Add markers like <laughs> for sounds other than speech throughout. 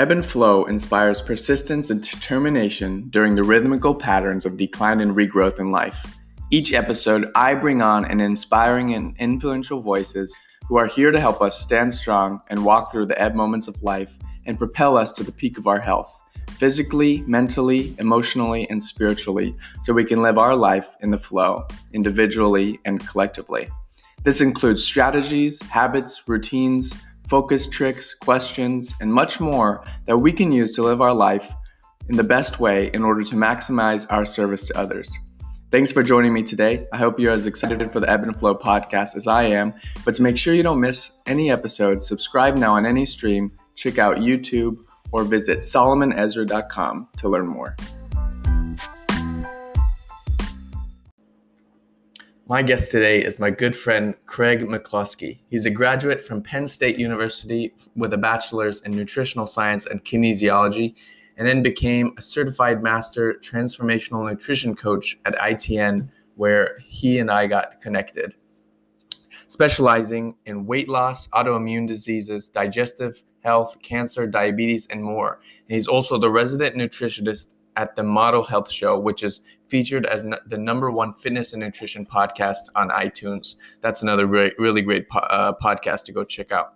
Ebb and flow inspires persistence and determination during the rhythmical patterns of decline and regrowth in life. Each episode, I bring on an inspiring and influential voices who are here to help us stand strong and walk through the ebb moments of life and propel us to the peak of our health, physically, mentally, emotionally, and spiritually, so we can live our life in the flow, individually and collectively. This includes strategies, habits, routines, focus tricks, questions, and much more that we can use to live our life in the best way in order to maximize our service to others. Thanks for joining me today. I hope you're as excited for the Ebb and Flow podcast as I am. But to make sure you don't miss any episodes, subscribe now on any stream, check out YouTube, or visit solomonezra.com to learn more. My guest today is my good friend Craig McCloskey. He's a graduate from Penn State University with a bachelor's in nutritional science and kinesiology, and then became a certified master transformational nutrition coach at ITN, where he and I got connected. Specializing in weight loss, autoimmune diseases, digestive health, cancer, diabetes, and more. And he's also the resident nutritionist at the Model Health Show, which is featured as the number one fitness and nutrition podcast on iTunes. That's another really, really great po- uh, podcast to go check out.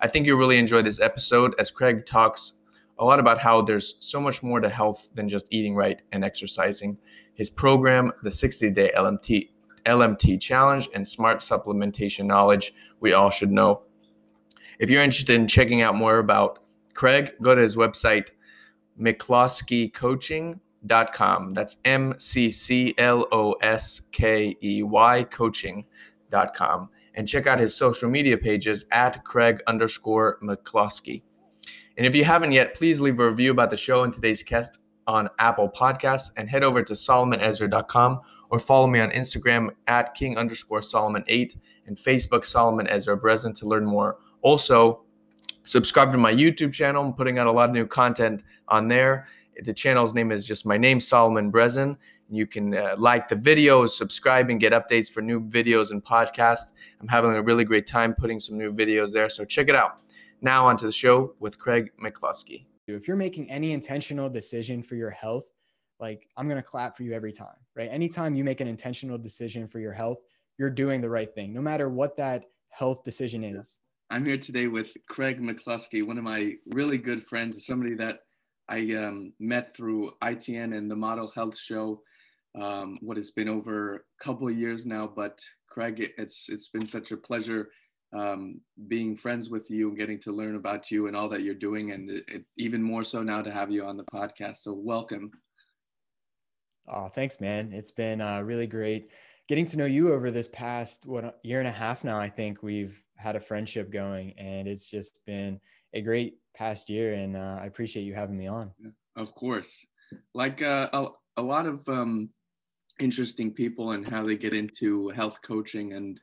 I think you'll really enjoy this episode as Craig talks a lot about how there's so much more to health than just eating right and exercising. His program, the 60 day LMT, LMT challenge, and smart supplementation knowledge we all should know. If you're interested in checking out more about Craig, go to his website, McCloskeyCoaching.com. That's M C C L O S K E Y coaching.com. And check out his social media pages at Craig underscore McCloskey. And if you haven't yet, please leave a review about the show and today's guest on Apple Podcasts and head over to solomonezra.com or follow me on Instagram at king underscore Solomon 8 and Facebook Solomon Ezra Brezen to learn more. Also, subscribe to my YouTube channel. I'm putting out a lot of new content on there. The channel's name is just my name, Solomon Brezen. You can uh, like the videos, subscribe, and get updates for new videos and podcasts. I'm having a really great time putting some new videos there, so check it out. Now, onto the show with Craig McCloskey. If you're making any intentional decision for your health, like I'm going to clap for you every time, right? Anytime you make an intentional decision for your health, you're doing the right thing, no matter what that health decision is. I'm here today with Craig McCloskey, one of my really good friends, somebody that I um, met through ITN and the Model Health Show. Um, what has been over a couple of years now, but Craig, it's it's been such a pleasure um, being friends with you and getting to learn about you and all that you're doing, and it, even more so now to have you on the podcast. So welcome. Oh, thanks, man. It's been uh, really great getting to know you over this past what year and a half now. I think we've had a friendship going, and it's just been a great past year. And uh, I appreciate you having me on. Of course, like uh, a, a lot of um, interesting people and how they get into health coaching and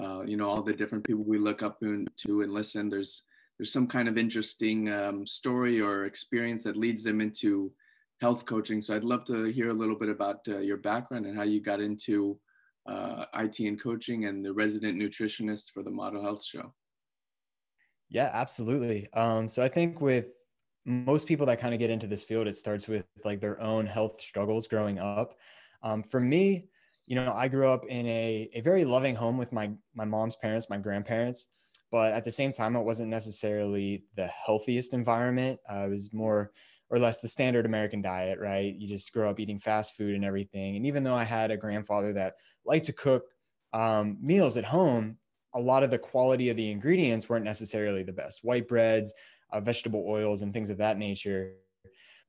uh, you know all the different people we look up to and listen there's there's some kind of interesting um, story or experience that leads them into health coaching so i'd love to hear a little bit about uh, your background and how you got into uh, it and coaching and the resident nutritionist for the model health show yeah absolutely um, so i think with most people that kind of get into this field it starts with like their own health struggles growing up um, for me you know, I grew up in a, a very loving home with my, my mom's parents, my grandparents, but at the same time, it wasn't necessarily the healthiest environment. Uh, it was more or less the standard American diet, right? You just grow up eating fast food and everything. And even though I had a grandfather that liked to cook um, meals at home, a lot of the quality of the ingredients weren't necessarily the best. White breads, uh, vegetable oils, and things of that nature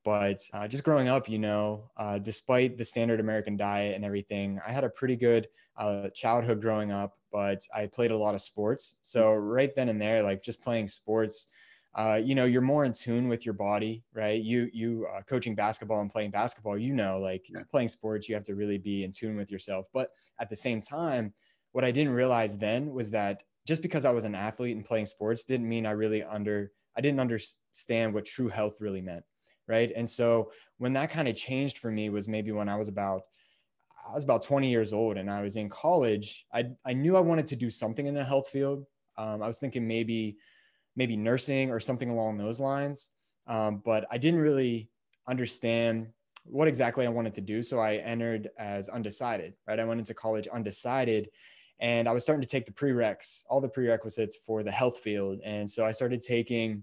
but uh, just growing up, you know, uh, despite the standard American diet and everything, I had a pretty good uh, childhood growing up, but I played a lot of sports. So right then and there, like just playing sports, uh, you know, you're more in tune with your body, right? You you uh, coaching basketball and playing basketball, you know, like yeah. playing sports, you have to really be in tune with yourself. But at the same time, what I didn't realize then was that just because I was an athlete and playing sports didn't mean I really under I didn't understand what true health really meant right and so when that kind of changed for me was maybe when i was about i was about 20 years old and i was in college i, I knew i wanted to do something in the health field um, i was thinking maybe maybe nursing or something along those lines Um, but I didn't really understand what exactly I wanted to do. So I entered as undecided, right? I went into college undecided and I was starting to take the prereqs, all the prerequisites for the health field. And so I started taking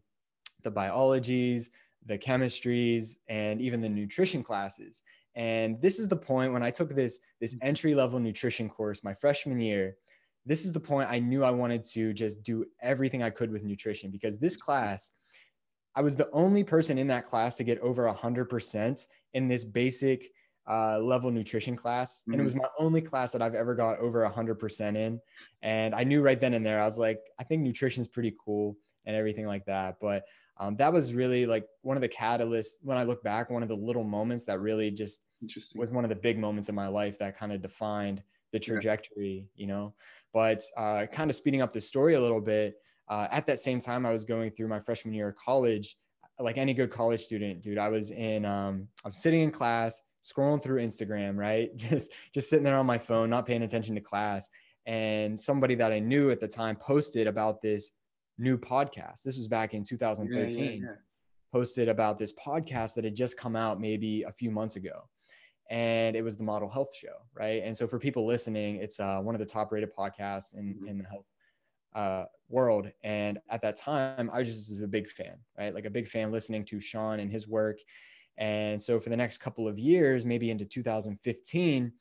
the biologies, the chemistries, and even the nutrition classes. And this is the point when I took this this mm-hmm. entry level nutrition course my freshman year. This is the point I knew I wanted to just do everything I could with nutrition because this class, I was the only person in that class to get over 100% in this basic uh, level nutrition class. Mm-hmm. And it was my only class that I've ever got over 100% in. And I knew right then and there, I was like, I think nutrition is pretty cool and everything like that. But um, that was really like one of the catalysts when I look back, one of the little moments that really just was one of the big moments in my life that kind of defined the trajectory, yeah. you know. But uh, kind of speeding up the story a little bit, uh, at that same time, I was going through my freshman year of college. Like any good college student, dude, I was in, um, I'm sitting in class, scrolling through Instagram, right? <laughs> Just, just sitting there on my phone, not paying attention to class. And somebody that I knew at the time posted about this new podcast. This was back in 2013. Yeah, yeah, yeah. Posted about this podcast that had just come out maybe a few months ago. And it was the Model Health Show, right? And so for people listening, it's uh, one of the top rated podcasts in, mm-hmm. in the health uh, world. And at that time, I was just a big fan, right? Like a big fan listening to Shawn and his work. And so for the next couple of years, maybe into 2015,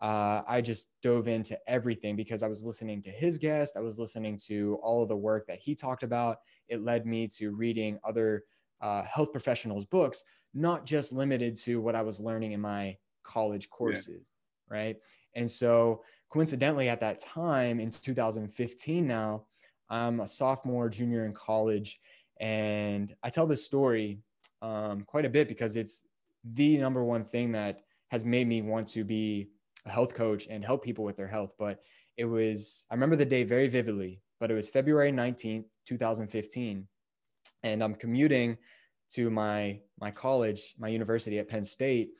uh, I just dove into everything because I was listening to his guest. I was listening to all of the work that he talked about. It led me to reading other uh, health professionals' books, not just limited to what I was learning in my college courses, yeah. right? And so, coincidentally, at that time in 2015, now I'm a sophomore, junior in college, and I tell this story um, quite a bit because it's the number one thing that has made me want to be a health coach and help people with their health. But it was, I remember the day very vividly, but it was February 19th, 2015. And I'm commuting to my, my college, my university at Penn State.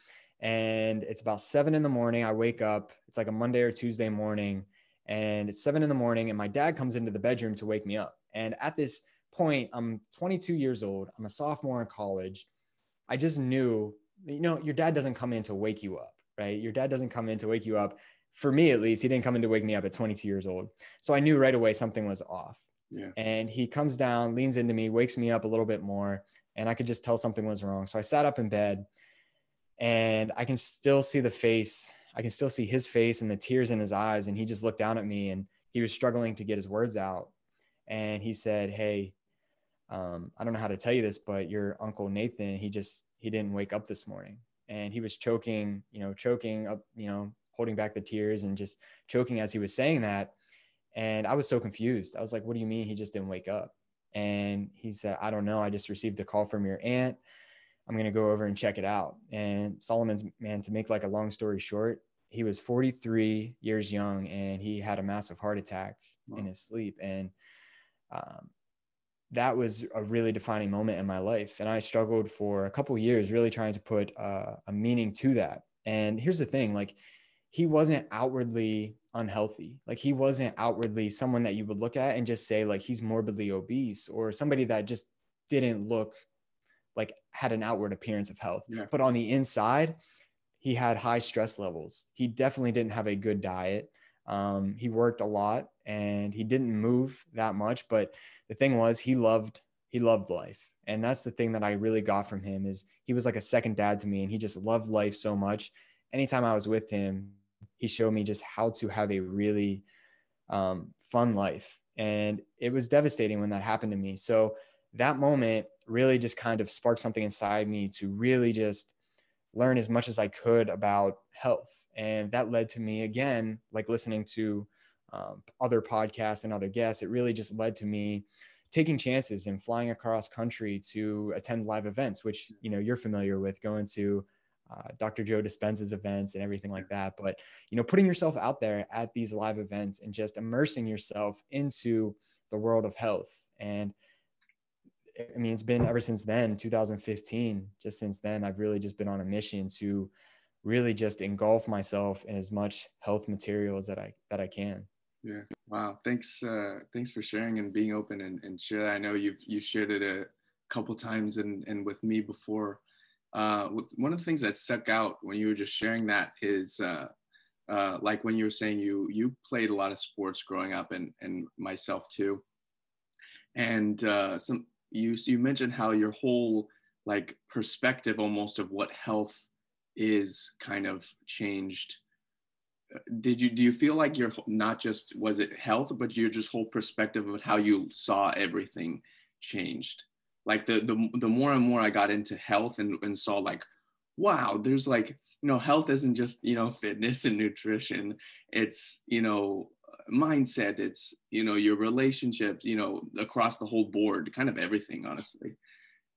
And it's about seven in the morning. I wake up, it's like a Monday or Tuesday morning. And it's seven in the morning. And my dad comes into the bedroom to wake me up. And at this point, I'm 22 years old. I'm a sophomore in college. I just knew, you know, your dad doesn't come in to wake you up right? Your dad doesn't come in to wake you up. For me, at least, he didn't come in to wake me up at 22 years old. So I knew right away something was off. Yeah. And he comes down, leans into me, wakes me up a little bit more, and I could just tell something was wrong. So I sat up in bed and I can still see the face. I can still see his face and the tears in his eyes. And he just looked down at me and he was struggling to get his words out. And he said, Hey, um, I don't know how to tell you this, but your uncle Nathan, he just, he didn't wake up this morning and he was choking, you know, choking up, you know, holding back the tears and just choking as he was saying that. And I was so confused. I was like, what do you mean he just didn't wake up? And he said, I don't know. I just received a call from your aunt. I'm going to go over and check it out. And Solomon's man, to make like a long story short, he was 43 years young and he had a massive heart attack wow. in his sleep. And um, that was a really defining moment in my life and i struggled for a couple years really trying to put uh, a meaning to that. And here's the thing like he wasn't outwardly unhealthy. Like he wasn't outwardly someone that you would look at and just say like he's morbidly obese or somebody that just didn't look like had an outward appearance of health. Yeah. but on the inside he had high stress levels. He definitely didn't have a good diet um, he worked a lot and he didn't move that much but the thing was he loved he loved life. And that's the thing that i really got from him is he was like a second dad to me and he just loved life so much. Anytime i was with him he showed me just how to have a really um, fun life. And it was devastating when that happened to me. So that moment really just kind of sparked something inside me to really just learn as much as i could about health and that led to me again like listening to um, other podcasts and other guests, it really just led to me taking chances and flying across country to attend live events, which you know you're familiar with, going to uh, Dr. Joe Dispenza's events and everything like that. But you know, putting yourself out there at these live events and just immersing yourself into the world of health. And I mean, it's been ever since then, 2015. Just since then, I've really just been on a mission to really just engulf myself in as much health materials that I that I can. Yeah. Wow. Thanks. Uh, thanks for sharing and being open and, and share. I know you've you shared it a couple times and and with me before. Uh, one of the things that stuck out when you were just sharing that is uh, uh, like when you were saying you you played a lot of sports growing up and and myself too and uh, some you you mentioned how your whole like perspective almost of what health is kind of changed. Did you do you feel like you're not just was it health but your just whole perspective of how you saw everything changed? Like the the, the more and more i got into health and, and saw like wow there's like you know health isn't just you know <laughs> fitness and nutrition. It's you know mindset. It's you know your relationships you know across the whole board kind of everything honestly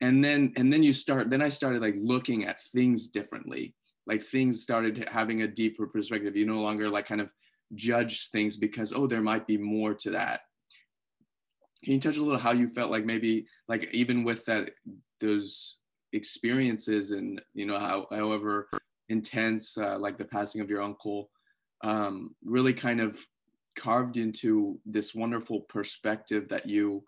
and then and then you start then i started like looking at things differently. Like things started having a deeper perspective. You no longer like kind of judge things because oh there might be more to that. Can you touch a little how you felt like maybe like even with that those experiences and you know how however intense, uh, like the passing of your uncle, um, really kind of carved into this wonderful perspective that you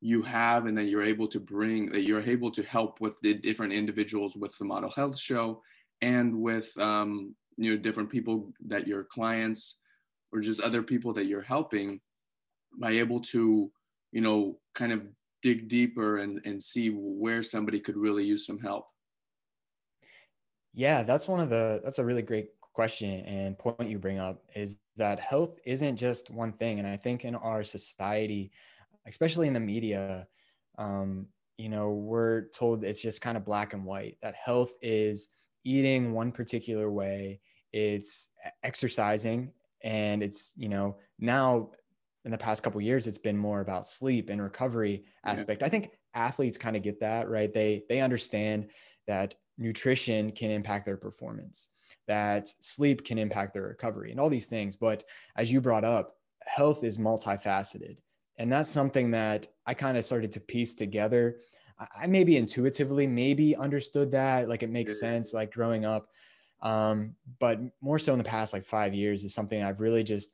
you have and that you're able to bring that you're able to help with the different individuals with the model health show and with um, you know different people that your clients or just other people that you're helping by able to you know kind of dig deeper and, and see where somebody could really use some help. Yeah, that's one of the that's a really great question and point you bring up is that health isn't just one thing. And I think in our society, especially in the media, um, you know, we're told it's just kind of black and white that health is eating one particular way, it's exercising and it's, you know, now in the past couple years it's been more about sleep and recovery aspect. Yeah. I think athletes kind of get that, right? They they understand that nutrition can impact their performance, that sleep can impact their recovery, and all these things. But as you brought up, health is multifaceted. And that's something that I kind of started to piece together. I maybe intuitively maybe understood that, like it makes sense, like growing up. Um, but more so in the past like five years is something I've really just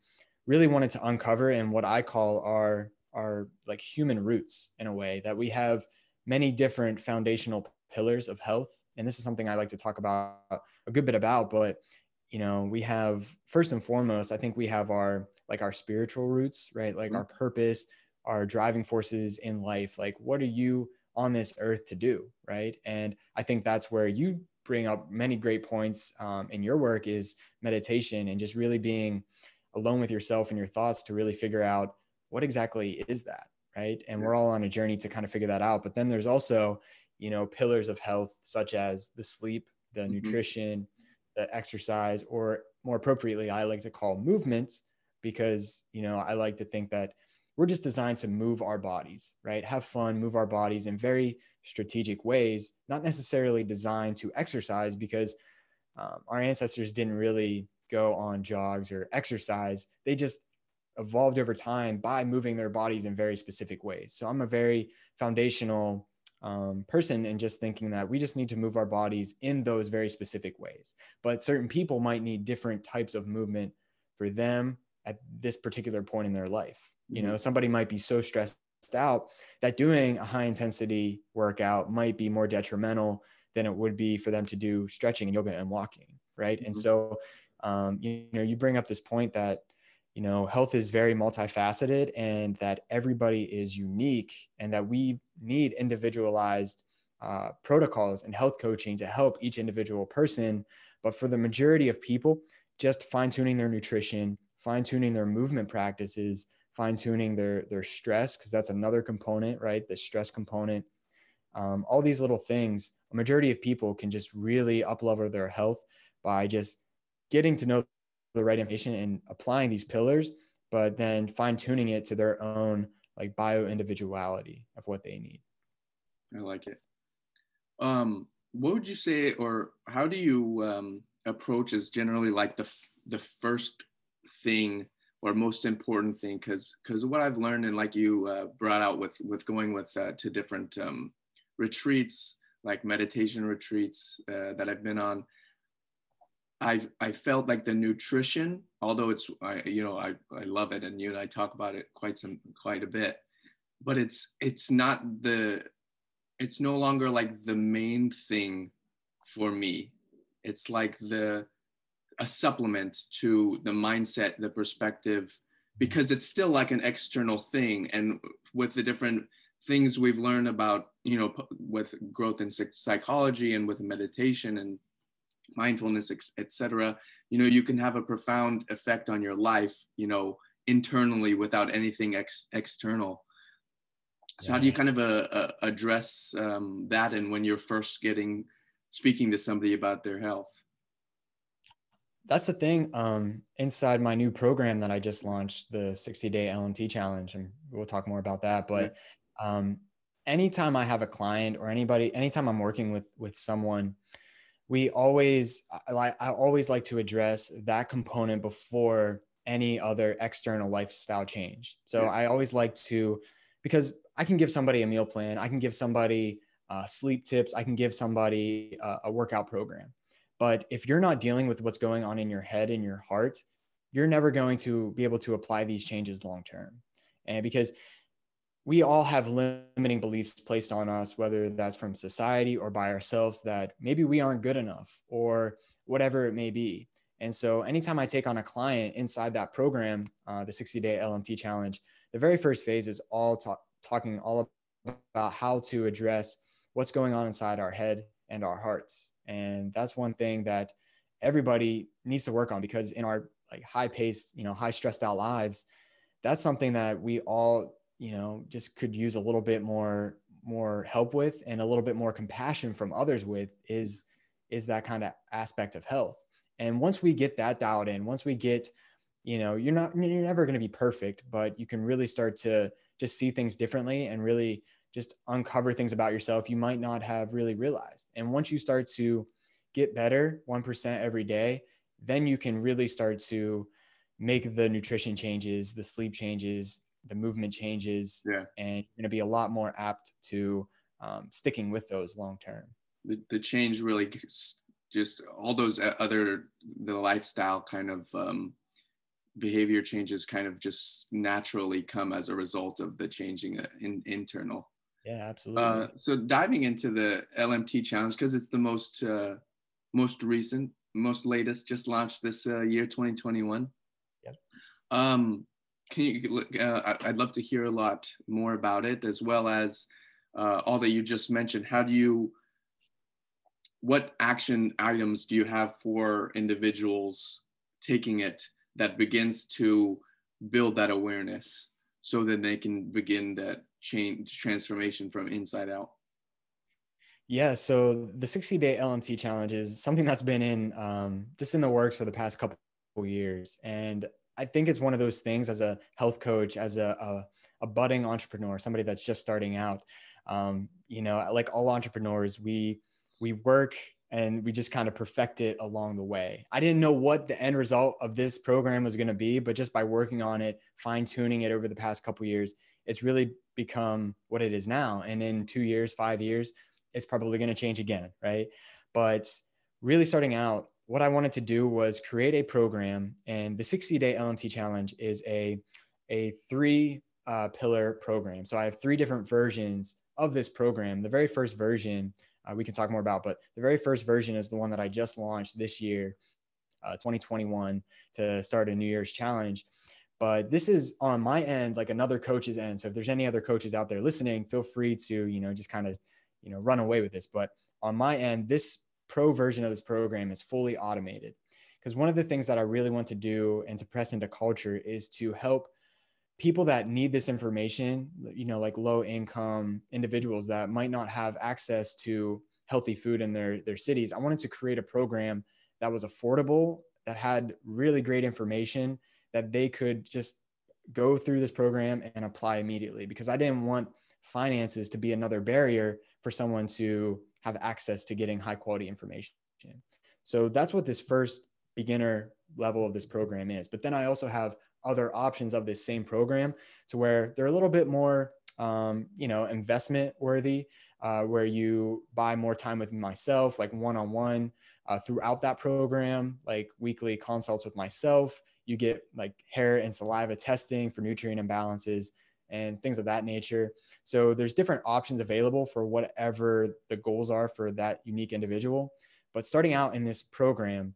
really wanted to uncover and what I call our our like human roots in a way that we have many different foundational pillars of health and this is something I like to talk about a good bit about, but you know, we have first and foremost, I think we have our like our spiritual roots, right? Like mm-hmm. our purpose, our driving forces in life. Like, what are you on this earth to do, right? And I think that's where you bring up many great points um, in your work is meditation and just really being alone with yourself and your thoughts to really figure out what exactly is that, right? And we're all on a journey to kind of figure that out. But then there's also you know pillars of health such as the sleep the mm-hmm. nutrition the exercise or more appropriately i like to call movement because you know i like to think that we're just designed to move our bodies right? Have fun move our bodies in very strategic ways not necessarily designed to exercise because um, our ancestors didn't really go on jogs or exercise. They just evolved over time by moving their bodies in very specific ways. So i'm a very foundational um, person and just thinking that we just need to move our bodies in those very specific ways. But certain people might need different types of movement for them at this particular point in their life. You know, mm-hmm. somebody might be so stressed out that doing a high intensity workout might be more detrimental than it would be for them to do stretching and yoga and walking. Right. Mm-hmm. And so, um, you, you know, you bring up this point that you know health is very multifaceted and that everybody is unique and that we need individualized uh, protocols and health coaching to help each individual person but for the majority of people just fine-tuning their nutrition fine-tuning their movement practices fine-tuning their their stress because that's another component right the stress component um, all these little things a majority of people can just really uplevel their health by just getting to know the right information and applying these pillars, but then fine tuning it to their own like bio individuality of what they need. I like it. Um, what would you say, or how do you um, approach is generally like the the first thing or most important thing? Because because what I've learned and like you uh, brought out with with going with uh, to different um, retreats, like meditation retreats uh, that I've been on, I've I felt like the nutrition, although it's I you know I I love it and you and I talk about it quite some quite a bit, but it's it's not the it's no longer like the main thing for me it's like the a supplement to the mindset the perspective because it's still like an external thing. And with the different things we've learned about you know with growth in psychology and with meditation and mindfulness etc you know you can have a profound effect on your life you know internally without anything ex- external. So yeah. how do you kind of uh, uh, address um, that and when you're first getting speaking to somebody about their health that's the thing um, inside my new program that i just launched the 60 day lmt challenge and we'll talk more about that but um, anytime i have a client or anybody anytime i'm working with with someone we always I, I always like to address that component before any other external lifestyle change. So yeah. i always like to because i can give somebody a meal plan i can give somebody uh, sleep tips i can give somebody uh, a workout program but if you're not dealing with what's going on in your head and your heart you're never going to be able to apply these changes long term and because we all have limiting beliefs placed on us, whether that's from society or by ourselves, that maybe we aren't good enough or whatever it may be. And so, anytime I take on a client inside that program, uh, the 60 day LMT challenge, the very first phase is all talk, talking all about how to address what's going on inside our head and our hearts. And that's one thing that everybody needs to work on because in our like high paced, you know, high stressed out lives, that's something that we all you know just could use a little bit more more help with and a little bit more compassion from others with is is that kind of aspect of health. And once we get that dialed in once we get you know you're not you're never going to be perfect but you can really start to just see things differently and really just uncover things about yourself you might not have really realized. And once you start to get better 1% every day then you can really start to make the nutrition changes the sleep changes the movement changes yeah. and you're going to be a lot more apt to um, sticking with those long term. The, the change really just all those other the lifestyle kind of um, behavior changes kind of just naturally come as a result of the changing uh, in, internal yeah absolutely. Uh, so diving into the lmt challenge because it's the most uh, most recent most latest just launched this uh, year 2021 yep. um can you uh, i'd love to hear a lot more about it as well as uh, all that you just mentioned. How do you what action items do you have for individuals taking it that begins to build that awareness so that they can begin that change transformation from inside out yeah so the 60 day lmt challenge is something that's been in um, just in the works for the past couple years and I think it's one of those things as a health coach, as a, a, a budding entrepreneur, somebody that's just starting out. Um, you know, like all entrepreneurs, we we work and we just kind of perfect it along the way. I didn't know what the end result of this program was going to be, but just by working on it, fine tuning it over the past couple years, it's really become what it is now. And in two years, five years, it's probably going to change again, right? But really starting out, what I wanted to do was create a program, and the 60 day LMT challenge is a, a three uh, pillar program. So I have three different versions of this program. The very first version uh, we can talk more about, but the very first version is the one that I just launched this year, uh, 2021, to start a New Year's challenge. But this is on my end, like another coach's end. So if there's any other coaches out there listening, feel free to, you know, just kind of, you know, run away with this. But on my end, this pro version of this program is fully automated. Because one of the things that I really want to do and to press into culture is to help people that need this information, you know, like low income individuals that might not have access to healthy food in their, their cities. I wanted to create a program that was affordable, that had really great information that they could just go through this program and apply immediately because I didn't want finances to be another barrier for someone to have access to getting high quality information. So that's what this first beginner level of this program is. But then I also have other options of this same program to where they're a little bit more, um, you know, investment worthy, uh, where you buy more time with myself, like one on one throughout that program, like weekly consults with myself. You get like hair and saliva testing for nutrient imbalances and things of that nature. So there's different options available for whatever the goals are for that unique individual. But starting out in this program,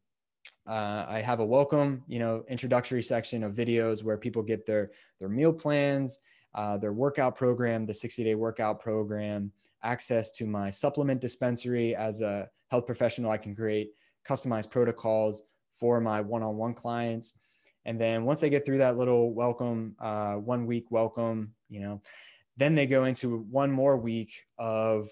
uh, I have a welcome, you know, introductory section of videos where people get their their meal plans, uh, their workout program, the 60 day workout program, access to my supplement dispensary as a health professional. I can create customized protocols for my one on one clients. And then once they get through that little welcome, uh, one week welcome, you know, then they go into one more week of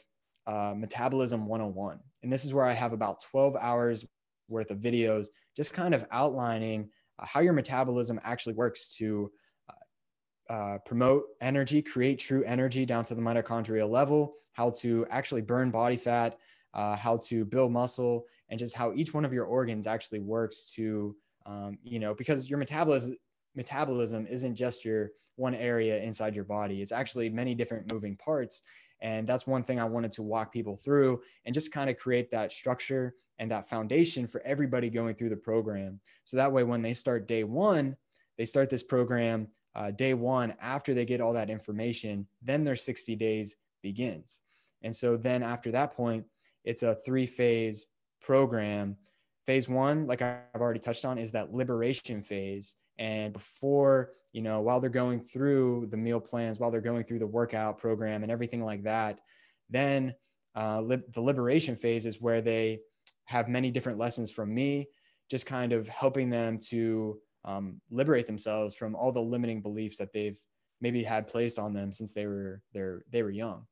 uh, metabolism 101. And this is where I have about 12 hours worth of videos just kind of outlining uh, how your metabolism actually works to uh, uh, promote energy, create true energy down to the mitochondrial level, how to actually burn body fat, uh, how to build muscle, and just how each one of your organs actually works to, um, you know, because your metabolism metabolism isn't just your one area inside your body. It's actually many different moving parts. And that's one thing I wanted to walk people through and just kind of create that structure and that foundation for everybody going through the program. So that way, when they start day one, they start this program uh, day one after they get all that information, then their 60 days begins. And so then after that point, it's a three phase program. Phase one, like I've already touched on, is that liberation phase. And before, you know, while they're going through the meal plans, while they're going through the workout program and everything like that, then uh, li- the liberation phase is where they have many different lessons from me, just kind of helping them to um, liberate themselves from all the limiting beliefs that they've maybe had placed on them since they were they're, they were young.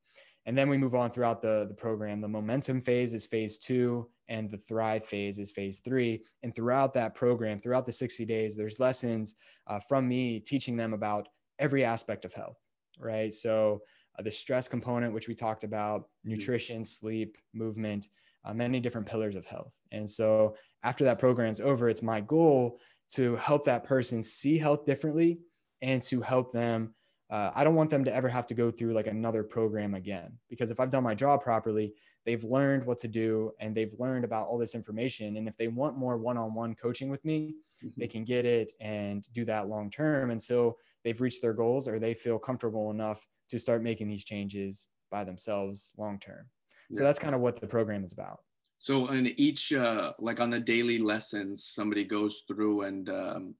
And then we move on throughout the, the program. The momentum phase is phase two, and the thrive phase is phase three. And throughout that program, throughout the 60 days, there's lessons uh, from me teaching them about every aspect of health, right? So uh, the stress component, which we talked about, mm-hmm. nutrition, sleep, movement, uh, many different pillars of health. And so after that program's over, it's my goal to help that person see health differently and to help them uh, I don't want them to ever have to go through like another program again because if I've done my job properly, they've learned what to do and they've learned about all this information. And if they want more one on one coaching with me, mm-hmm. they can get it and do that long term. And so they've reached their goals or they feel comfortable enough to start making these changes by themselves long term. So that's kind of what the program is about. So in each, uh, like on the daily lessons, somebody goes through and um,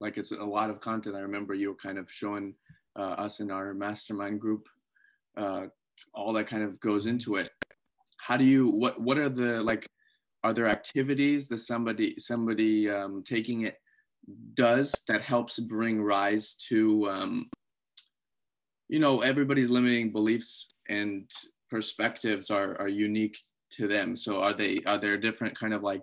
like it's a lot of content. I remember you were kind of showing us in our mastermind group, uh, all that kind of goes into it. How do you what what are the like? Are there activities that somebody somebody um, taking it does that helps bring rise to um, you know everybody's limiting beliefs and perspectives are are unique to them. So are they are there different kind of like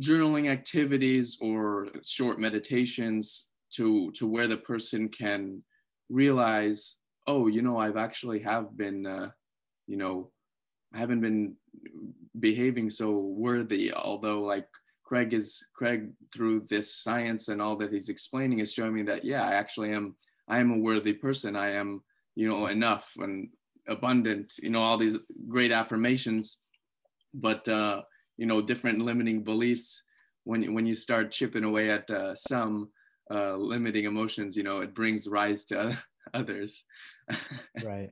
journaling activities or short meditations to to where the person can realize, oh, you know, I've actually have been, uh, you know, I haven't been behaving so worthy. Although, like Craig is Craig through this science and all that he's explaining is showing me that yeah, I actually am. I am a worthy person. I am, you know, enough and abundant. You know, all these great affirmations, but uh, you know, different limiting beliefs. When when you start chipping away at uh, some, uh, limiting emotions, you know, it brings rise to <laughs> others. <laughs> right.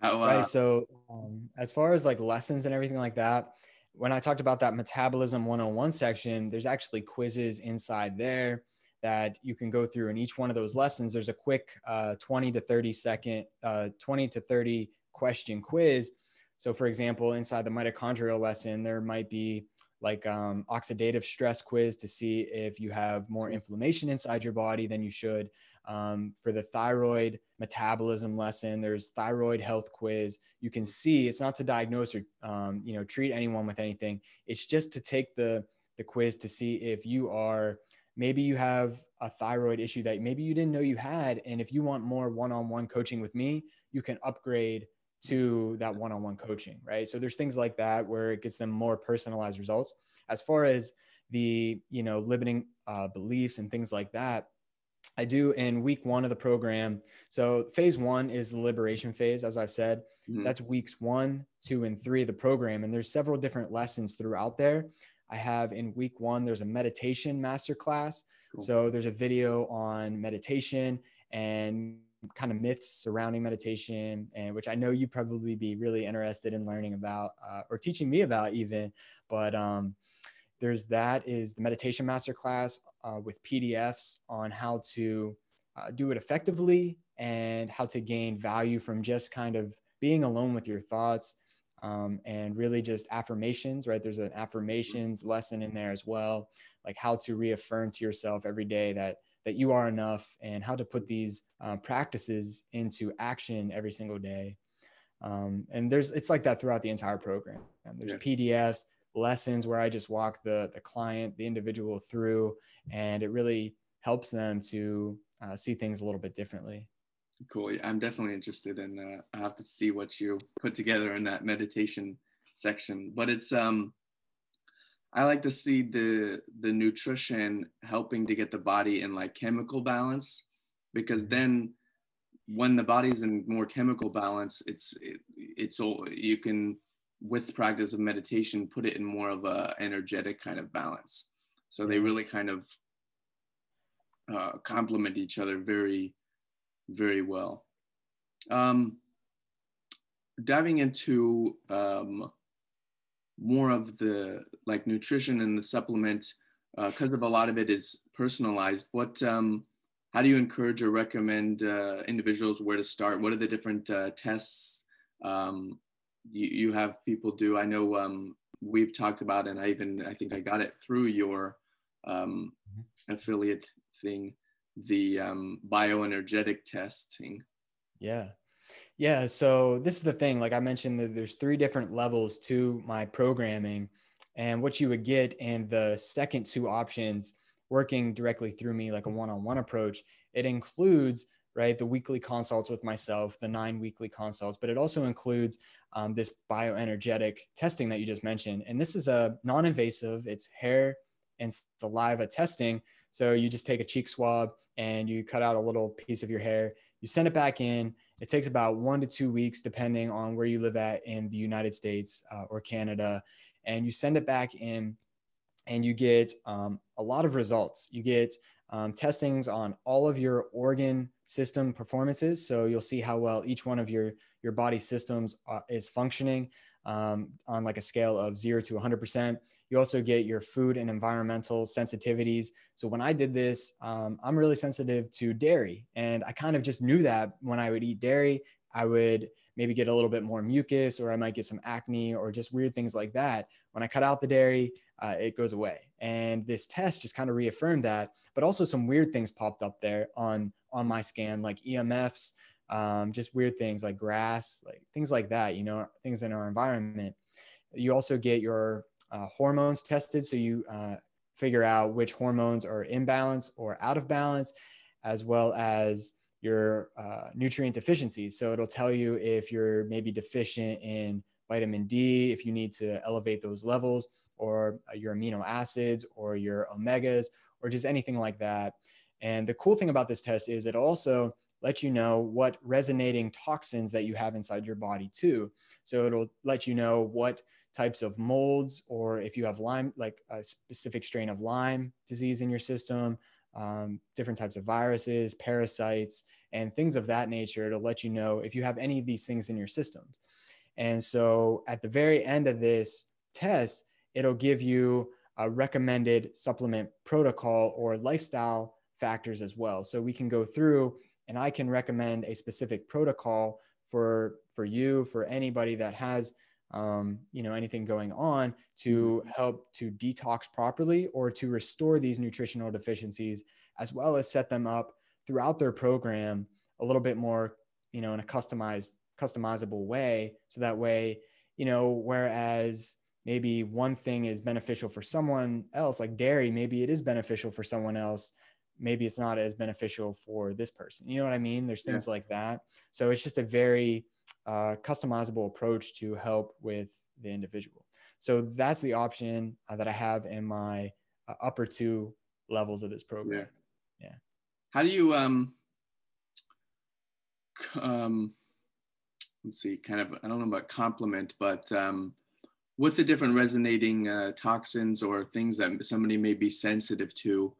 How, uh, right. So, um, as far as like lessons and everything like that, when I talked about that metabolism 101 section, there's actually quizzes inside there that you can go through. And each one of those lessons, there's a quick uh, 20 to 30 second, uh, 20 to 30 question quiz. So, for example, inside the mitochondrial lesson, there might be like um, oxidative stress quiz to see if you have more inflammation inside your body than you should. Um, for the thyroid metabolism lesson, there's thyroid health quiz. You can see it's not to diagnose or um, you know treat anyone with anything. It's just to take the the quiz to see if you are maybe you have a thyroid issue that maybe you didn't know you had, and if you want more one-on-one coaching with me, you can upgrade to that one-on-one coaching right? So there's things like that where it gets them more personalized results. As far as the you know limiting uh, beliefs and things like that i do in week one of the program. So phase one is the liberation phase as i've said. Mm-hmm. that's weeks one two and three of the program and there's several different lessons throughout there. I have in week one there's a meditation masterclass. Cool. so there's a video on meditation and kind of myths surrounding meditation, and which I know you probably be really interested in learning about uh, or teaching me about even. But um, there's that is the meditation masterclass uh, with PDFs on how to uh, do it effectively and how to gain value from just kind of being alone with your thoughts um, and really just affirmations, right? There's an affirmations lesson in there as well, like how to reaffirm to yourself every day that that you are enough and how to put these uh, practices into action every single day. Um, and there's it's like that throughout the entire program. And there's yeah. PDFs, lessons where I just walk the the client, the individual through, and it really helps them to uh, see things a little bit differently. Cool. I'm definitely interested in. Uh, I have to see what you put together in that meditation section. But it's um, I like to see the the nutrition helping to get the body in like chemical balance, because mm-hmm. then when the body's in more chemical balance, it's it, it's all you can with practice of meditation put it in more of a energetic kind of balance. So they really kind of uh, complement each other very very well. Um, diving into um, more of the like nutrition and the supplement, because uh, of a lot of it is personalized. What, um, how do you encourage or recommend uh, individuals where to start? What are the different uh, tests um, you, you, have people do? I know um, we've talked about, and I even I think I got it through your um, mm-hmm. affiliate thing the um, bioenergetic testing. Yeah. Yeah. So this is the thing. Like I mentioned, that there's three different levels to my programming. And what you would get in the second two options working directly through me, like a one on one approach, it includes right the weekly consults with myself the nine weekly consults but it also includes um, this bioenergetic testing that you just mentioned and this is a non-invasive it's hair and saliva testing so you just take a cheek swab and you cut out a little piece of your hair. You send it back in. It takes about one to two weeks, depending on where you live at in the United States uh, or Canada. And you send it back in and you get um, a lot of results. You get um, testings on all of your organ system performances. So you'll see how well each one of your, your body systems uh, is functioning um, on like a scale of zero to 100%. You also get your food and environmental sensitivities. So when I did this, um, I'm really sensitive to dairy. And I kind of just knew that when I would eat dairy, I would maybe get a little bit more mucus or I might get some acne or just weird things like that. When I cut out the dairy, uh, it goes away. And this test just kind of reaffirmed that. But also some weird things popped up there on on my scan, like EMFs, um, just weird things like grass, like things like that. You know, things in our environment. You also get your uh, hormones tested. So you uh, figure out which hormones are in balance or out of balance, as well as your uh, nutrient deficiencies. So it'll tell you if you're maybe deficient in vitamin D, if you need to elevate those levels, or uh, your amino acids, or your omegas, or just anything like that. And the cool thing about this test is it also lets you know what resonating toxins that you have inside your body too. So it'll let you know what types of molds or if you have Lyme, like a specific strain of Lyme disease in your system, um, different types of viruses, parasites, and things of that nature to let you know if you have any of these things in your systems. And so at the very end of this test, it'll give you a recommended supplement protocol or lifestyle factors as well. So we can go through and I can recommend a specific protocol for for you for anybody that has um, you know anything going on to mm-hmm. help to detox properly or to restore these nutritional deficiencies as well as set them up throughout their program a little bit more you know in a customized customizable way. So that way you know whereas maybe one thing is beneficial for someone else like dairy maybe it is beneficial for someone else. Maybe it's not as beneficial for this person. You know what i mean? There's things yeah. like that. So it's just a very uh, customizable approach to help with the individual. So that's the option uh, that I have in my uh, upper two levels of this program. Yeah. yeah. How do you um um let's see kind of I don't know about compliment but um with the different resonating uh, toxins or things that somebody may be sensitive to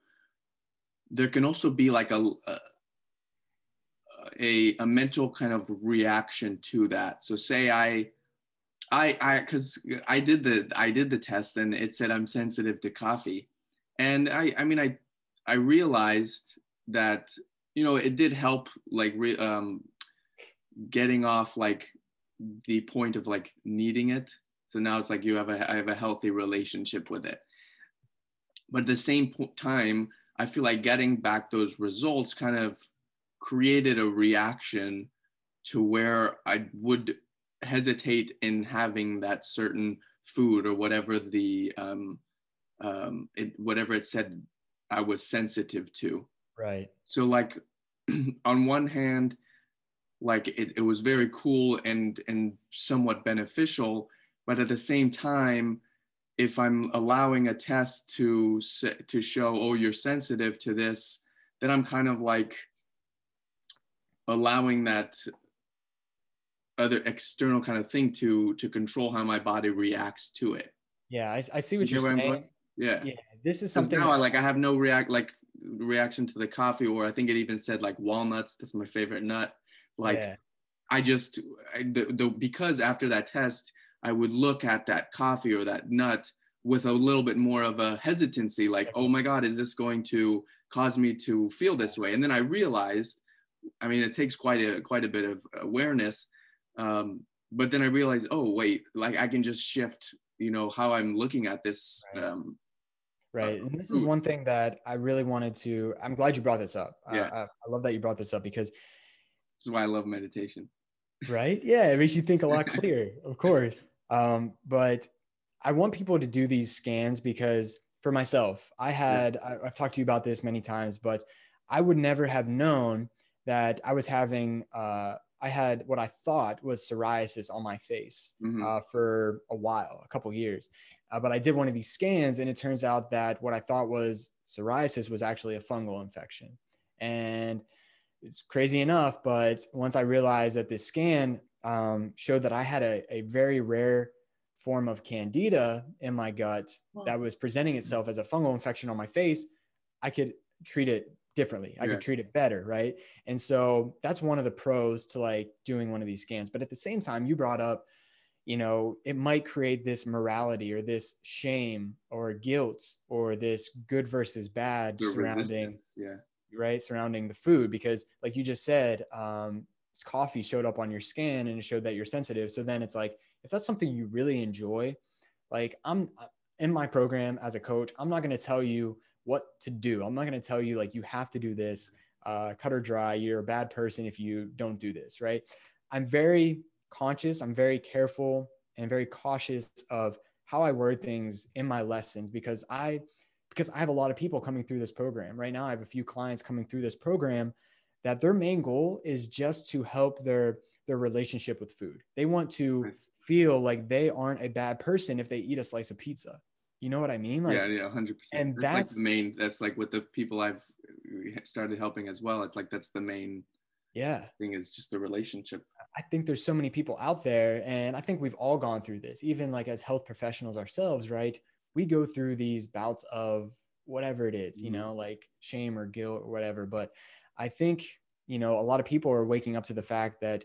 there can also be like a, a a, a mental kind of reaction to that. So say I, I, I, cause I did the, I did the test and it said I'm sensitive to coffee. And I, I mean, I, I realized that, you know, it did help like re, um, getting off like the point of like needing it. So now it's like you have a, I have a healthy relationship with it. But at the same time, I feel like getting back those results kind of created a reaction to where I would hesitate in having that certain food or whatever the um, um, it, whatever it said I was sensitive to. Right. So like <clears throat> on one hand, like it, it was very cool and and somewhat beneficial, but at the same time, if I'm allowing a test to to show oh you're sensitive to this, then I'm kind of like allowing that other external kind of thing to to control how my body reacts to it. Yeah, I, I see what you are saying. Yeah. Yeah. This is something now I like I have no react like reaction to the coffee or I think it even said like walnuts. That's my favorite nut. Like yeah. I just I, the, the, because after that test I would look at that coffee or that nut with a little bit more of a hesitancy like oh my god is this going to cause me to feel this way and then I realized I mean, it takes quite a quite a bit of awareness. Um, but then I realized, oh wait, like I can just shift, you know, how I'm looking at this. Right. Um, right. Uh, and this is one thing that I really wanted to. I'm glad you brought this up. Yeah. Uh, I love that you brought this up because this is why I love meditation. Right. Yeah, it makes you think a lot <laughs> clearer, of course. Um, but I want people to do these scans because for myself, I had yeah. I, I've talked to you about this many times, but I would never have known that I was having, uh, I had what I thought was psoriasis on my face mm-hmm. uh, for a while, a couple years. Uh, but I did one of these scans, and it turns out that what I thought was psoriasis was actually a fungal infection. And it's crazy enough, but once I realized that this scan um, showed that I had a, a very rare form of candida in my gut that was presenting itself as a fungal infection on my face, I could treat it differently. I yeah. could treat it better, right? And so that's one of the pros to like doing one of these scans. But at the same time, you brought up, you know, it might create this morality or this shame or guilt or this good versus bad the surrounding, yeah, right, surrounding the food because, like you just said, um, coffee showed up on your scan and it showed that you're sensitive. So then it's like if that's something you really enjoy, like I'm in my program as a coach, I'm not going to tell you what to do. I'm not going to tell you like you have to do this, uh, cut or dry. You're a bad person if you don't do this, right? I'm very conscious. I'm very careful and very cautious of how I word things in my lessons because I because I have a lot of people coming through this program right now. I have a few clients coming through this program that their main goal is just to help their their relationship with food. They want to nice. feel like they aren't a bad person if they eat a slice of pizza. You know what I mean? Like, yeah, yeah, hundred percent. And that's, that's like the main. That's like with the people I've uh, started helping as well. It's like that's the main. Yeah. Thing is just the relationship. I think there's so many people out there, and I think we've all gone through this, even like as health professionals ourselves, right? We go through these bouts of whatever it is, you mm-hmm. know, like shame or guilt or whatever. But I think you know a lot of people are waking up to the fact that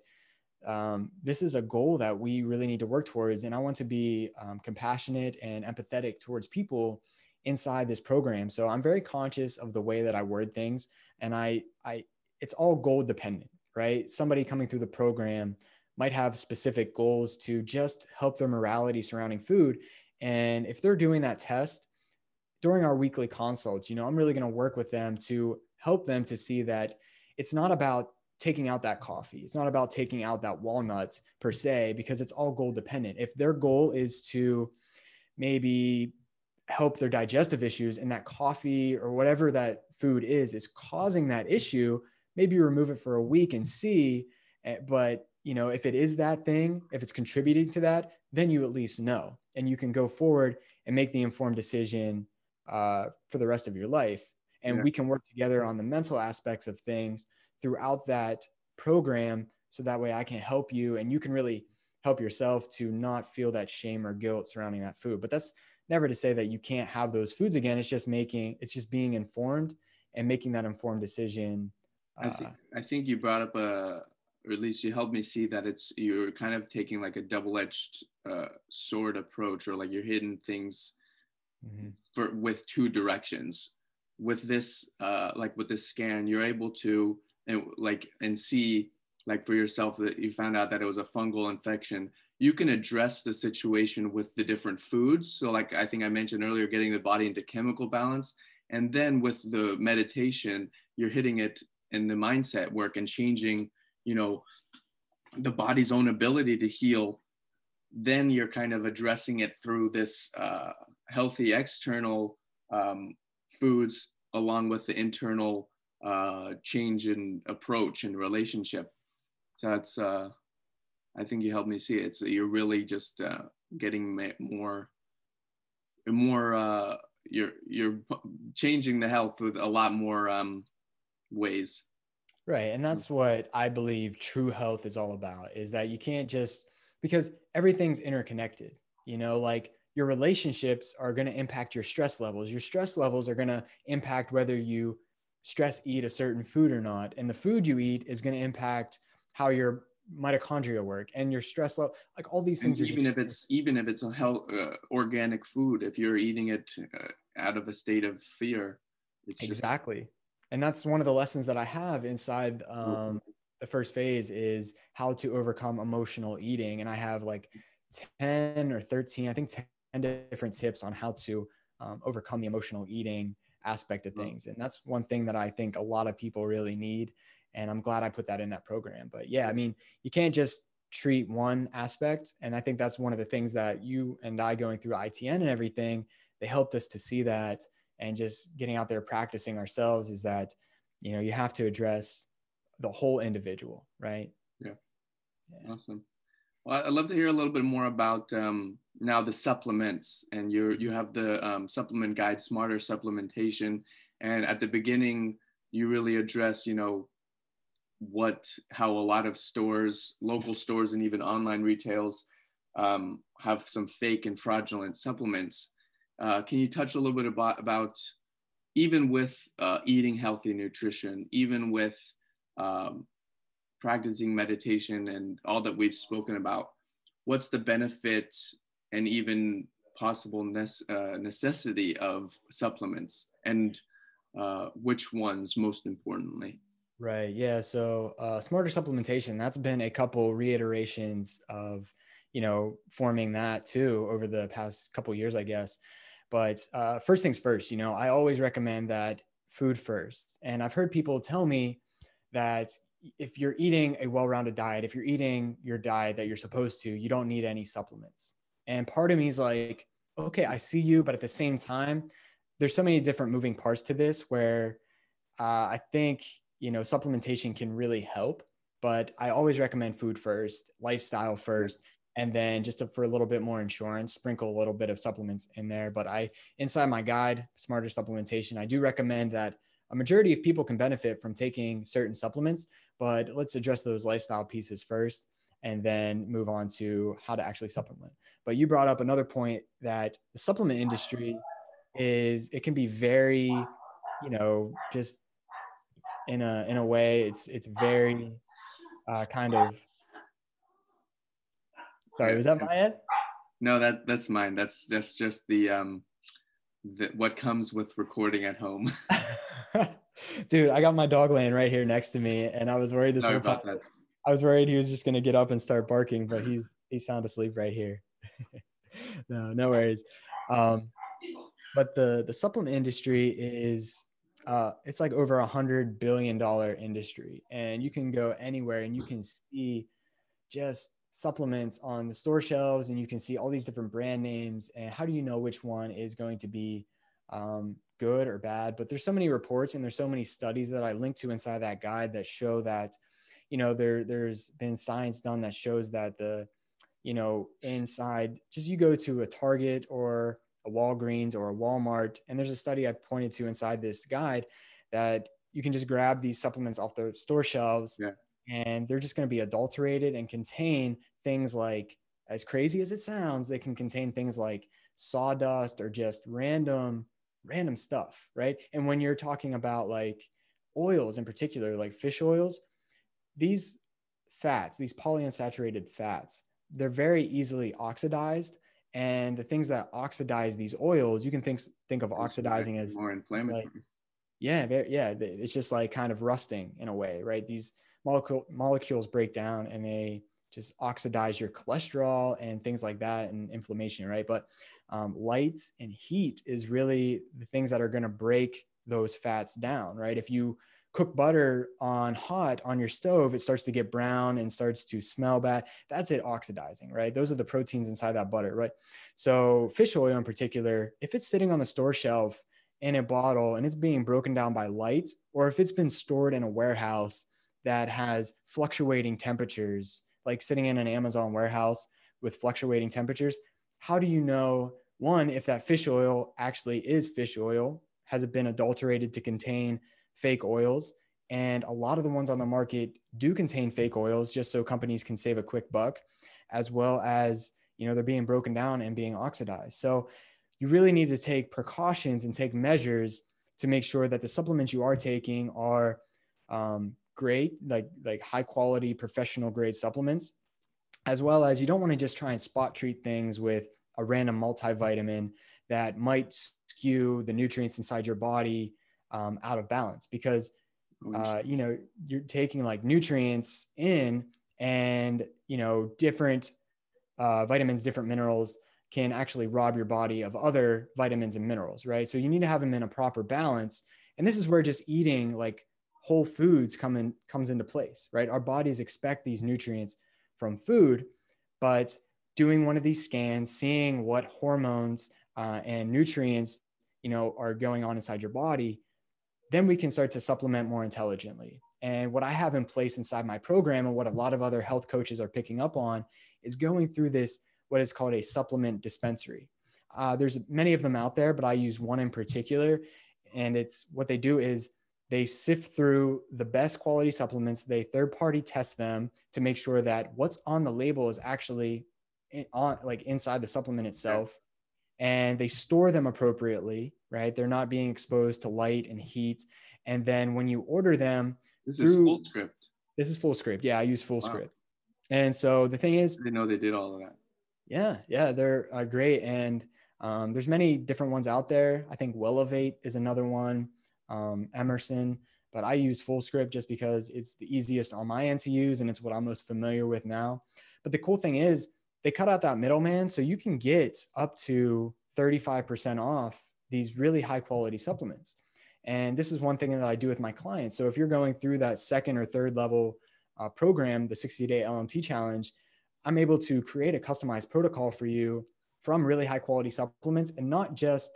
um, this is a goal that we really need to work towards. And I want to be um, compassionate and empathetic towards people inside this program. So I'm very conscious of the way that I word things, and I, I, it's all goal dependent, right? Somebody coming through the program might have specific goals to just help their morality surrounding food. And if they're doing that test during our weekly consults, you know, I'm really going to work with them to help them to see that it's not about taking out that coffee. It's not about taking out that walnuts per se, because it's all goal dependent. If their goal is to maybe help their digestive issues and that coffee or whatever that food is is causing that issue, maybe remove it for a week and see. Eh, but you know, if it is that thing, if it's contributing to that, then you at least know, and you can go forward and make the informed decision uh, for the rest of your life. And yeah. we can work together on the mental aspects of things throughout that program so that way I can help you and you can really help yourself to not feel that shame or guilt surrounding that food. But that's never to say that you can't have those foods again. It's just making, it's just being informed and making that informed decision I think I think you brought up a, or at least you helped me see that it's you're kind of taking like a double-edged uh, sword approach, or like you're hitting things mm-hmm. for with two directions. With this, uh, like with this scan, you're able to and like and see like for yourself that you found out that it was a fungal infection you can address the situation with the different foods. So like i think i mentioned earlier getting the body into chemical balance and then with the meditation you're hitting it in the mindset work and changing you know the body's own ability to heal. Then you're kind of addressing it through this uh, healthy external um, foods along with the internal uh, change in approach and relationship. So that's, uh, I think you helped me see it. It's you're really just uh, getting more, more. Uh, you're you're changing the health with a lot more um, ways. Right, and that's what I believe true health is all about. Is that you can't just because everything's interconnected. You know, like your relationships are going to impact your stress levels. Your stress levels are going to impact whether you stress eat a certain food or not. And the food you eat is going to impact how your mitochondria work and your stress level. Like all these things. And even if it's even if it's a health uh, organic food, if you're eating it uh, out of a state of fear, exactly. Just... And that's one of the lessons that I have inside um, mm-hmm. the first phase is how to overcome emotional eating. And I have like 10 or 13, I think 10 different tips on how to um, overcome the emotional eating aspect of mm. things. And that's one thing that I think a lot of people really need. And I'm glad I put that in that program. But yeah, I mean, you can't just treat one aspect. And I think that's one of the things that you and I going through ITN and everything, they helped us to see that and just getting out there practicing ourselves is that, you know, you have to address the whole individual, right? Yeah. yeah. Awesome. Well, I'd love to hear a little bit more about um, now the supplements, and you you have the um, supplement guide, smarter supplementation, and at the beginning you really address, you know, what how a lot of stores, local stores, and even online retails um, have some fake and fraudulent supplements. Uh, can you touch a little bit about about even with uh, eating healthy nutrition, even with um, practicing meditation and all that we've spoken about, what's the benefit and even possible nece- uh, necessity of supplements and uh, which ones most importantly? Right. Yeah. So, uh, smarter supplementation, that's been a couple reiterations of, you know, forming that too over the past couple years, I guess. But uh, first things first, you know, I always recommend that food first. And I've heard people tell me that if you're eating a well-rounded diet, if you're eating your diet that you're supposed to, you don't need any supplements. And part of me is like, okay, I see you, but at the same time, there's so many different moving parts to this where uh, I think you know supplementation can really help. But I always recommend food first, lifestyle first, and then just to, for a little bit more insurance, sprinkle a little bit of supplements in there. But I inside my guide, Smarter Supplementation, I do recommend that a majority of people can benefit from taking certain supplements, but let's address those lifestyle pieces first and then move on to how to actually supplement. But you brought up another point that the supplement industry is it can be very, you know, just in a in a way it's it's very uh, kind of sorry was that my end no that that's mine that's that's just the um the, what comes with recording at home <laughs> Dude, I got my dog laying right here next to me, and I was worried this whole time. That. I was worried he was just gonna get up and start barking, but he's he's sound asleep right here. <laughs> no, no worries. Um, but the the supplement industry is uh, it's like over a hundred billion dollar industry, and you can go anywhere and you can see just supplements on the store shelves, and you can see all these different brand names. And how do you know which one is going to be um, good or bad, but there's so many reports and there's so many studies that I link to inside that guide that show that, you know, there there's been science done that shows that the, you know, inside just you go to a Target or a Walgreens or a Walmart, and there's a study I pointed to inside this guide that you can just grab these supplements off the store shelves yeah. And they're just going to be adulterated and contain things like as crazy as it sounds, they can contain things like sawdust or just random random stuff, right? And when you're talking about like oils in particular, like fish oils, these fats, these polyunsaturated fats, they're very easily oxidized. And the things that oxidize these oils, you can think think of oxidizing as more inflammatory. Like, yeah, yeah, it's just like kind of rusting in a way, right? These molecule molecules break down and they just oxidize your cholesterol and things like that and inflammation, right? But um, light and heat is really the things that are going to break those fats down, right? If you cook butter on hot on your stove, it starts to get brown and starts to smell bad. That's it oxidizing, right? Those are the proteins inside that butter, right? So, fish oil in particular, if it's sitting on the store shelf in a bottle and it's being broken down by light, or if it's been stored in a warehouse that has fluctuating temperatures, like sitting in an Amazon warehouse with fluctuating temperatures, how do you know one if that fish oil actually is fish oil? Has it been adulterated to contain fake oils? And a lot of the ones on the market do contain fake oils just so companies can save a quick buck, as well as, you know, they're being broken down and being oxidized. So you really need to take precautions and take measures to make sure that the supplements you are taking are um, great, like like high quality professional grade supplements, as well as you don't want to just try and spot treat things with a random multivitamin that might skew the nutrients inside your body um, out of balance because uh, you know you're taking like nutrients in and you know different uh, vitamins different minerals can actually rob your body of other vitamins and minerals right? So you need to have them in a proper balance. And this is where just eating like whole foods come in comes into place right? Our bodies expect these nutrients from food but doing one of these scans seeing what hormones uh, and nutrients you know are going on inside your body then we can start to supplement more intelligently. And what i have in place inside my program and what a lot of other health coaches are picking up on is going through this what is called a supplement dispensary. Uh, there's many of them out there but i use one in particular and it's what they do is they sift through the best quality supplements. They third party test them to make sure that what's on the label is actually in, on like inside the supplement itself. And they store them appropriately right? They're not being exposed to light and heat. And then when you order them this through, is Fullscript this is Fullscript. yeah i use full wow. script. And so the thing is i know they did all of that. Yeah yeah they're uh, great. And um, there's many different ones out there. I think Wellevate is another one um, emerson but i use Fullscript just because it's the easiest on my end to use and it's what i'm most familiar with now. But the cool thing is they cut out that middleman so you can get up to 35% off these really high quality supplements. And this is one thing that i do with my clients. So if you're going through that second or third level uh, program the 60 day lmt challenge i'm able to create a customized protocol for you from really high quality supplements and not just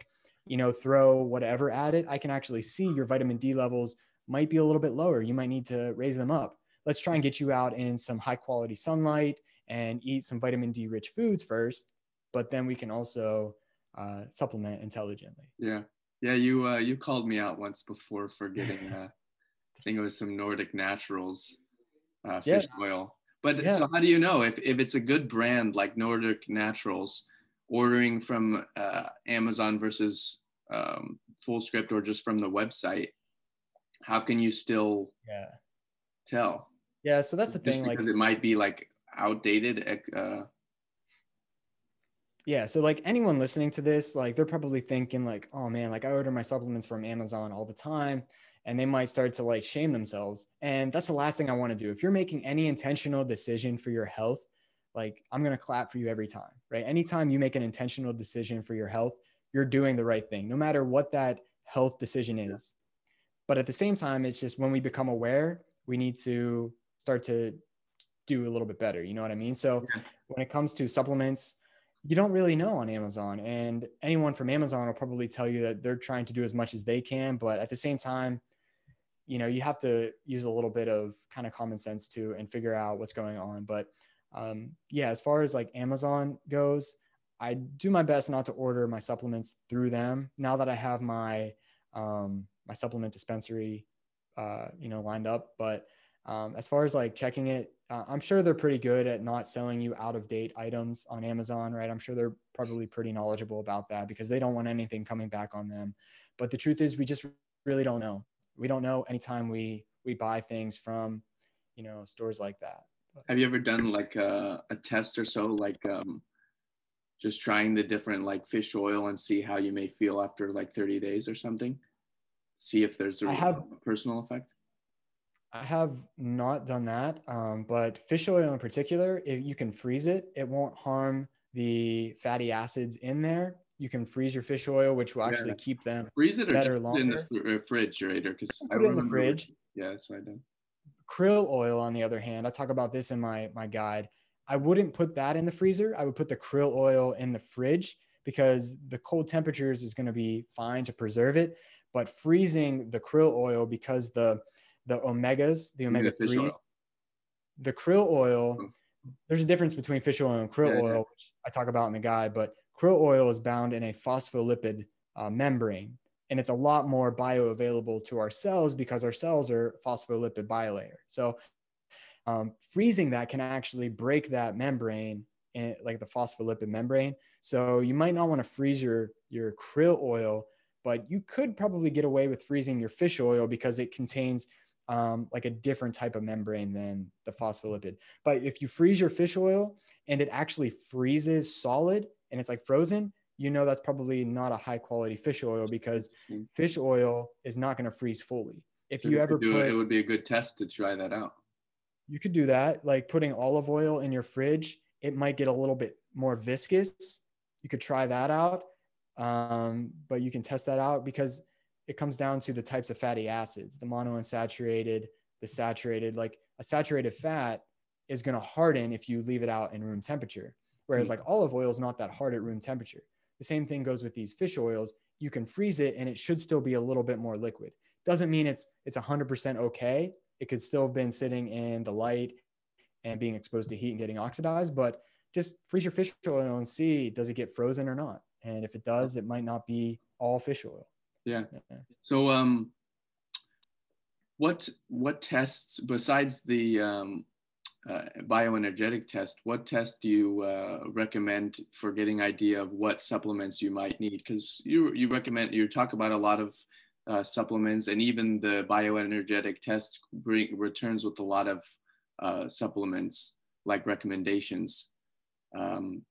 you know throw whatever at it i can actually see your vitamin d levels might be a little bit lower you might need to raise them up let's try and get you out in some high quality sunlight and eat some vitamin D rich foods first, but then we can also uh, supplement intelligently. Yeah. Yeah. You, uh, you called me out once before for getting, uh, I think it was some Nordic naturals uh, fish yeah. oil. But yeah. so how do you know if, if it's a good brand like Nordic naturals ordering from uh, Amazon versus um, Fullscript or just from the website, how can you still yeah. tell? Yeah, so that's the just thing. Because like it might be like outdated uh yeah so like anyone listening to this like they're probably thinking like oh man like i order my supplements from amazon all the time and they might start to like shame themselves and that's the last thing i want to do if you're making any intentional decision for your health like i'm going to clap for you every time right anytime you make an intentional decision for your health you're doing the right thing no matter what that health decision is but at the same time it's just when we become aware we need to start to do a little bit better. You know what I mean? So yeah. when it comes to supplements, you don't really know on Amazon. And anyone from Amazon will probably tell you that they're trying to do as much as they can. But at the same time, you know, you have to use a little bit of kind of common sense too and figure out what's going on. But um, yeah, as far as like Amazon goes, I do my best not to order my supplements through them. Now that I have my um, my supplement dispensary, uh, you know, lined up, but um, as far as like checking it, uh, I'm sure they're pretty good at not selling you out of date items on Amazon, right? I'm sure they're probably pretty knowledgeable about that because they don't want anything coming back on them. But the truth is, we just really don't know. we don't know anytime we we buy things from you know stores like that have you ever done like a, a test or so like um just trying the different like fish oil and see how you may feel after like 30 days or something? See if there's a, I have, a personal effect? I have not done that um, but fish oil in particular if you can freeze it it won't harm the fatty acids in there. You can freeze your fish oil which will actually yeah. keep them freeze it or better longer. in the fr- uh, fridge right? Because i put it in the fridge. Yeah that's what i done krill oil on the other hand i talk about this in my my guide I wouldn't put that in the freezer. I would put the krill oil in the fridge because the cold temperatures is going to be fine to preserve it. But freezing the krill oil because the the omegas, the omega threes, the krill oil. Oh. There's a difference between fish oil and krill yeah, oil, yeah. which I talk about in the guide. But krill oil is bound in a phospholipid uh, membrane, and it's a lot more bioavailable to our cells because our cells are phospholipid bilayer. So um, freezing that can actually break that membrane and like the phospholipid membrane. So you might not want to freeze your your krill oil, but you could probably get away with freezing your fish oil because it contains um, like a different type of membrane than the phospholipid. But if you freeze your fish oil and it actually freezes solid and it's like frozen, you know that's probably not a high quality fish oil because mm-hmm. fish oil is not going to freeze fully. If you ever put, it, it would be a good test to try that out you could do that like putting olive oil in your fridge it might get a little bit more viscous you could try that out um, but you can test that out because it comes down to the types of fatty acids the monounsaturated the saturated like a saturated fat is going to harden if you leave it out in room temperature whereas mm-hmm. like olive oil is not that hard at room temperature the same thing goes with these fish oils you can freeze it and it should still be a little bit more liquid doesn't mean it's it's 100% okay it could still have been sitting in the light and being exposed to heat and getting oxidized, but just freeze your fish oil and see does it get frozen or not. And if it does, it might not be all fish oil. Yeah. yeah. So um what what tests besides the um, uh, bioenergetic test, what test do you uh, recommend for getting idea of what supplements you might need? Because you you recommend you talk about a lot of uh, supplements, and even the bioenergetic test bring, returns with a lot of uh, supplements like recommendations. Um,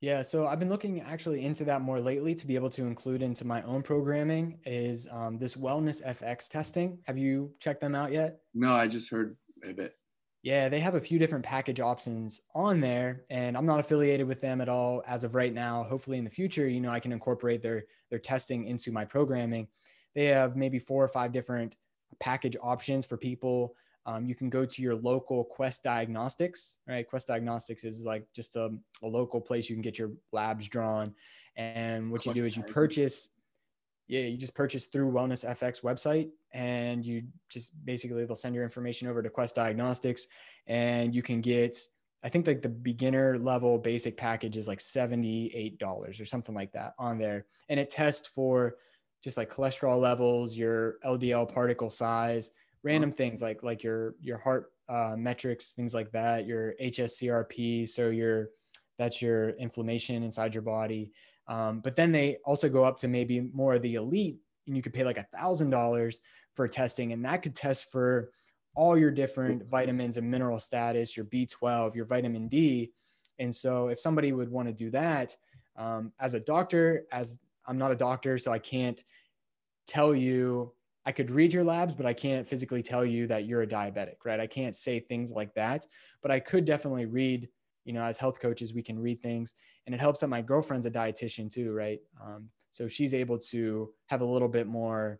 yeah, so I've been looking actually into that more lately to be able to include into my own programming is um, this Wellness FX testing. Have you checked them out yet? No, I just heard a bit. Yeah, they have a few different package options on there, and I'm not affiliated with them at all as of right now. Hopefully, in the future, you know, I can incorporate their their testing into my programming. They have maybe four or five different package options for people. Um, you can go to your local Quest Diagnostics, right? Quest Diagnostics is like just a, a local place you can get your labs drawn, and what you do is you purchase yeah, you just purchase through Wellness FX website and you just basically they'll send your information over to Quest Diagnostics and you can get I think like the beginner level basic package is like $78 or something like that on there. And it tests for just like cholesterol levels, your LDL particle size, random things like like your your heart uh, metrics, things like that, your HSCRP, so your that's your inflammation inside your body. Um, but then they also go up to maybe more of the elite, and you could pay like a thousand dollars for testing, and that could test for all your different vitamins and mineral status, your B12, your vitamin D. And so, if somebody would want to do that, um, as a doctor, as I'm not a doctor, so I can't tell you. I could read your labs, but I can't physically tell you that you're a diabetic, right? I can't say things like that, but I could definitely read you know, as health coaches, we can read things and it helps that my girlfriend's a dietitian too, right? Um, so she's able to have a little bit more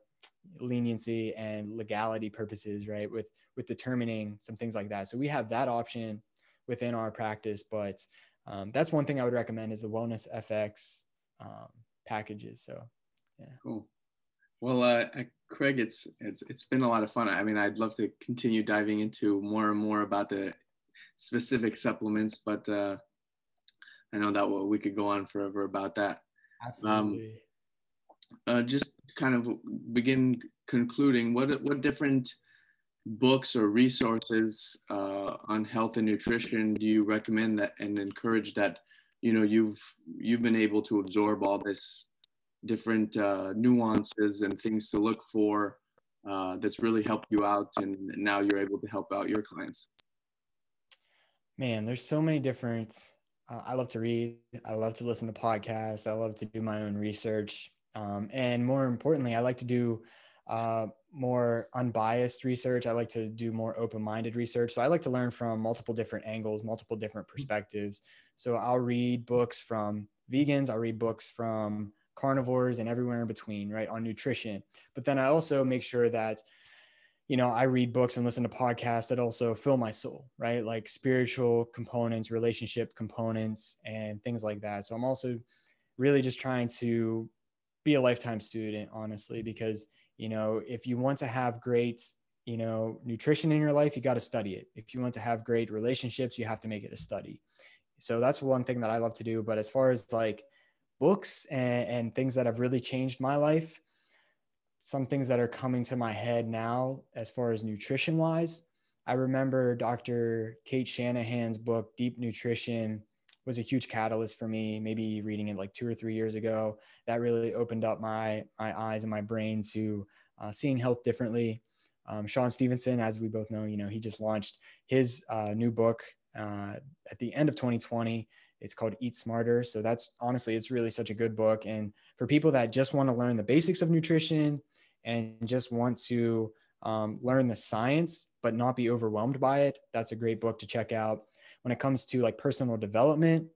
leniency and legality purposes, right? With, with determining some things like that. So we have that option within our practice, but um, that's one thing I would recommend is the wellness FX um, packages. So, yeah. Cool. Well, uh, Craig, it's, it's it's been a lot of fun. I mean, I'd love to continue diving into more and more about the specific supplements, but uh, I know that we could go on forever about that. Absolutely. Um, uh, just kind of begin concluding, what what different books or resources uh, on health and nutrition do you recommend that and encourage that you know you've you've been able to absorb all this different uh, nuances and things to look for uh, that's really helped you out and now you're able to help out your clients? Man, there's so many different. Uh, I love to read. I love to listen to podcasts. I love to do my own research. Um, and more importantly, I like to do uh, more unbiased research. I like to do more open minded research. So I like to learn from multiple different angles, multiple different mm-hmm. perspectives. So I'll read books from vegans, I'll read books from carnivores and everywhere in between, right, on nutrition. But then I also make sure that, you know, I read books and listen to podcasts that also fill my soul, right? Like spiritual components, relationship components, and things like that. So I'm also really just trying to be a lifetime student, honestly, because you know if you want to have great you know nutrition in your life you got to study it if you want to have great relationships you have to make it a study so that's one thing that i love to do but as far as like books and, and things that have really changed my life some things that are coming to my head now as far as nutrition wise i remember dr Cate shanahan's book deep nutrition was a huge catalyst for me maybe reading it like two or three years ago. That really opened up my my eyes and my brain to uh, seeing health differently. Um, shawn stevenson as we both know you know he just launched his uh, new book uh, at the end of 2020 it's called eat smarter. So that's honestly it's really such a good book. And for people that just want to learn the basics of nutrition and just want to um, learn the science but not be overwhelmed by it that's a great book to check out when it comes to like personal development,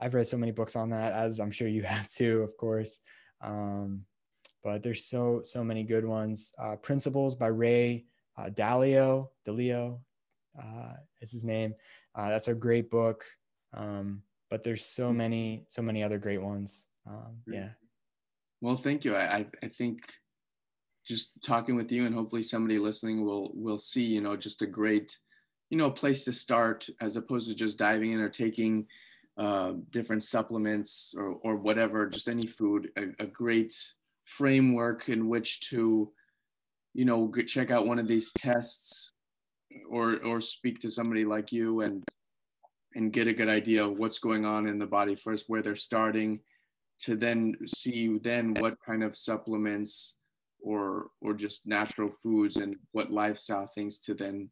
I've read so many books on that, as I'm sure you <laughs> have too, of course. Um, but there's so so many good ones. Uh, Principles by Ray uh, Dalio, Dalio uh, is his name. Uh, that's a great book. Um, but there's so many so many other great ones. Um, yeah. Well, thank you. I I think just talking with you and hopefully somebody listening will will see you know just a great you know, place to start as opposed to just diving in or taking uh, different supplements or, or whatever, just any food, a, a great framework in which to, you know, check out one of these tests or, or speak to somebody like you and, and get a good idea of what's going on in the body first, where they're starting to then see then what kind of supplements or, or just natural foods and what lifestyle things to then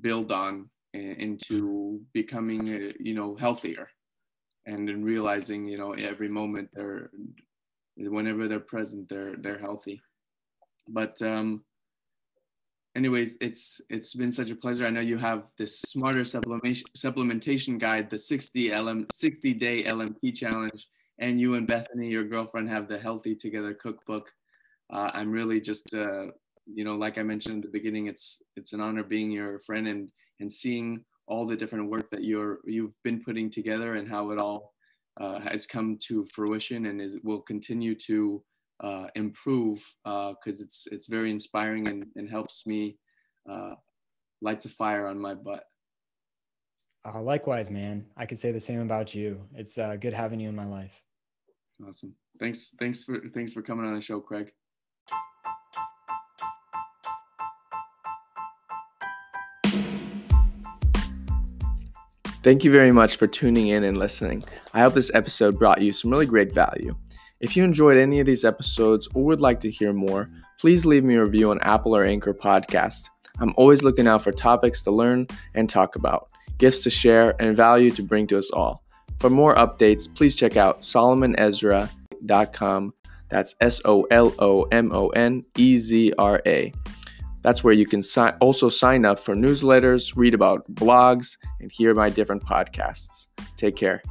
build on into becoming uh, you know healthier. And then realizing you know every moment they're whenever they're present they're they're healthy. But um anyways it's it's been such a pleasure. I know you have this smarter supplementation supplementation guide the 60 lm 60 day lmt challenge. And you and bethany your girlfriend have the healthy together cookbook uh, i'm really just uh, you know, like I mentioned in the beginning, it's it's an honor being your friend and and seeing all the different work that you're you've been putting together and how it all uh, has come to fruition and is will continue to uh, improve because uh, it's it's very inspiring and, and helps me uh, lights a fire on my butt. Uh, likewise, man. I could say the same about you. It's uh, good having you in my life. Awesome. Thanks. Thanks for thanks for coming on the show, Craig. Thank you very much for tuning in and listening. I hope this episode brought you some really great value. If you enjoyed any of these episodes or would like to hear more, please leave me a review on Apple or Anchor Podcast. I'm always looking out for topics to learn and talk about, gifts to share, and value to bring to us all. For more updates, please check out solomonezra.com. That's S O L O M O N E Z R A. That's where you can si- also sign up for newsletters, read about blogs, and hear my different podcasts. Take care.